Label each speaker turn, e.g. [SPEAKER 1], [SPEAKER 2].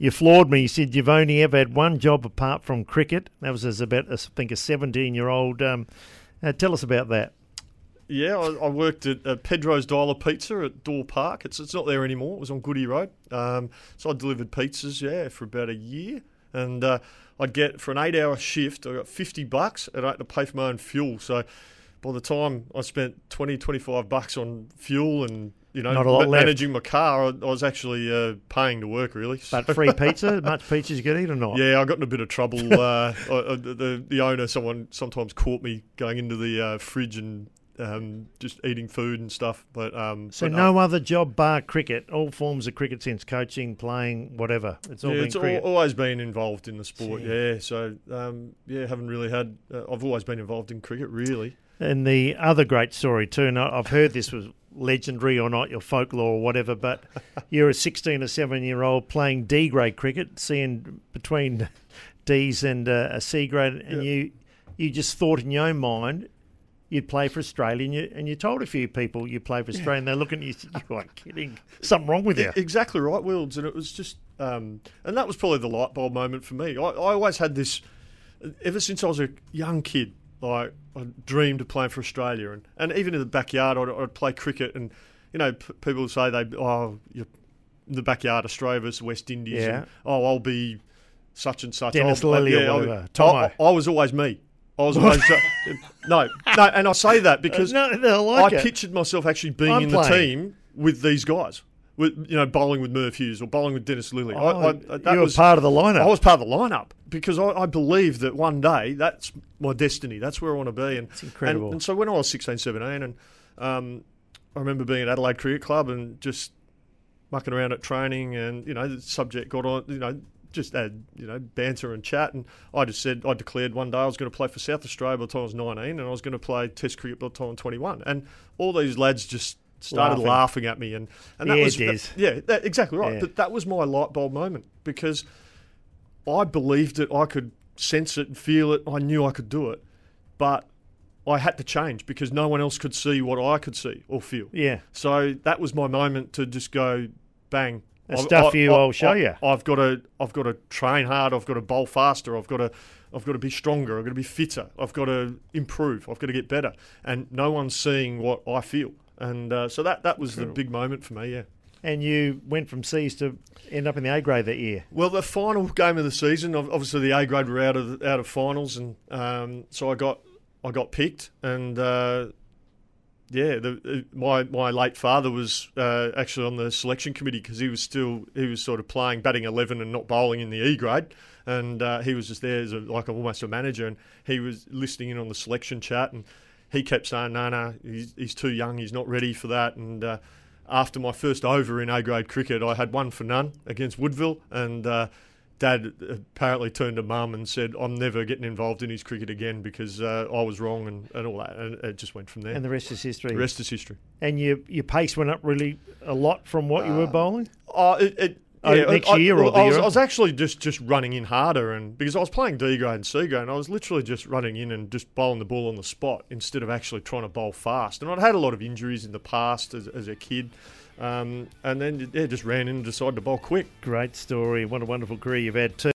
[SPEAKER 1] you floored me. You said you've only ever had one job apart from cricket. That was as about, I think, a 17 year old. Um, uh, tell us about that.
[SPEAKER 2] Yeah, I, I worked at uh, Pedro's Dial-a-Pizza at Daw Park. It's it's not there anymore. It was on Goodwood Road. Um, so I delivered pizzas, yeah, for about a year. And uh, I'd get, for an eight hour shift, I got 50 bucks and I had to pay for my own fuel. So by the time I spent 20, 25 bucks on fuel and you know,
[SPEAKER 1] Not a lot
[SPEAKER 2] ma-
[SPEAKER 1] left.
[SPEAKER 2] managing my car, I, I was actually uh, paying to work really.
[SPEAKER 1] But free pizza, much pizza you could eat or not?
[SPEAKER 2] yeah, I got in a bit of trouble. uh, I- the the owner, someone sometimes caught me going into the uh, fridge and um, just eating food and stuff. But um,
[SPEAKER 1] So
[SPEAKER 2] but,
[SPEAKER 1] no other job bar cricket. All forms of cricket since coaching, playing, whatever. It's all
[SPEAKER 2] yeah,
[SPEAKER 1] been
[SPEAKER 2] it's al- always been involved in the sport.
[SPEAKER 1] Gee.
[SPEAKER 2] Yeah, so um, yeah, haven't really had. Uh, I've always been involved in cricket, really.
[SPEAKER 1] And the other great story too, and I've heard this was legendary or not, your folklore or whatever, but you're a 16 or 17 year old playing D grade cricket, seeing between D's and uh, a C grade, and
[SPEAKER 2] Yeah.
[SPEAKER 1] you you just thought in your own mind you'd play for Australia, and you, and you told a few people you play for Australia, and they're looking at you, you kidding, something wrong with you.
[SPEAKER 2] Exactly right, Wilds, and it was just, um, and that was probably the light bulb moment for me. I, I always had this, ever since I was a young kid, like I dreamed of playing for Australia, and, and even in the backyard, I'd, I'd play cricket, and you know, p- people would say they, oh, you're in the backyard, Australia versus West Indies,
[SPEAKER 1] Yeah.
[SPEAKER 2] and, oh, I'll be such and such.
[SPEAKER 1] Dennis
[SPEAKER 2] I'll-
[SPEAKER 1] Lillee or
[SPEAKER 2] I'll-
[SPEAKER 1] whatever,
[SPEAKER 2] I, I, I was always me. I was always uh, no, no, and I say that because
[SPEAKER 1] no, they like
[SPEAKER 2] I pictured myself actually being
[SPEAKER 1] I'm
[SPEAKER 2] in the team with these guys, with you know, bowling with Merv Hughes or bowling with Dennis Lillee.
[SPEAKER 1] Oh,
[SPEAKER 2] I, that
[SPEAKER 1] you were
[SPEAKER 2] was
[SPEAKER 1] part of the lineup.
[SPEAKER 2] I was part of the lineup because I, I believe that one day that's my destiny. That's where I want to be. And
[SPEAKER 1] It's incredible.
[SPEAKER 2] And, and so when I was 16, 17, and um, I remember being at Adelaide Cricket Club and just mucking around at training, and you know, the subject got on, you know. Just had you know banter and chat, and I just said I declared one day I was going to play for South Australia by the time I was 19, and I was going to play Test cricket by the time I was 21. And all these lads just started
[SPEAKER 1] Laughing.
[SPEAKER 2] laughing, at me, and and that
[SPEAKER 1] Yeah,
[SPEAKER 2] was yeah, that, exactly right.
[SPEAKER 1] Yeah.
[SPEAKER 2] But that was my light bulb moment because I believed it. I could sense it and feel it. I knew I could do it, but I had to change because no one else could see what I could see or feel.
[SPEAKER 1] yeah.
[SPEAKER 2] So that was my moment to just go, bang.
[SPEAKER 1] The
[SPEAKER 2] I've-
[SPEAKER 1] stuff you, I'll show
[SPEAKER 2] I-
[SPEAKER 1] you.
[SPEAKER 2] I've got to, I've got to train hard. I've got to bowl faster. I've got to, I've got to be stronger. I've got to be fitter. I've got to improve. I've got to get better. And no one's seeing what I feel. And uh, so that that was the big moment for me. Yeah.
[SPEAKER 1] And you went from C's to end up in the A grade that year.
[SPEAKER 2] Well, the final game of the season, obviously the A grade were out of out of finals, and um, so I got I got picked, and uh, yeah, the, uh, my my late father was uh, actually on the selection committee because he was still he was sort of playing batting eleven and not bowling in the E grade, and uh, he was just there as a, like almost a manager, and he was listening in on the selection chat, and he kept saying, "No, no, he's, he's too young, he's not ready for that," and uh, after my first over in A grade cricket, I had one for none against Woodville, and uh, Dad apparently turned to Mum and said, "I'm never getting involved in his cricket again because uh, I was wrong and, and all that." And it just went from there.
[SPEAKER 1] And the rest is history.
[SPEAKER 2] the rest is history.
[SPEAKER 1] And your your pace went up really a lot from what you were bowling.
[SPEAKER 2] Oh, it, it, Yeah,
[SPEAKER 1] next
[SPEAKER 2] I,
[SPEAKER 1] year or
[SPEAKER 2] I,
[SPEAKER 1] the
[SPEAKER 2] I was,
[SPEAKER 1] year
[SPEAKER 2] I was actually just, just running in harder, and because I was playing D grade and C grade, and I was literally just running in and just bowling the ball on the spot instead of actually trying to bowl fast. And I'd had a lot of injuries in the past as, as a kid, um, and then yeah, just ran in and decided to bowl quick.
[SPEAKER 1] Great story. What a wonderful career you've had too.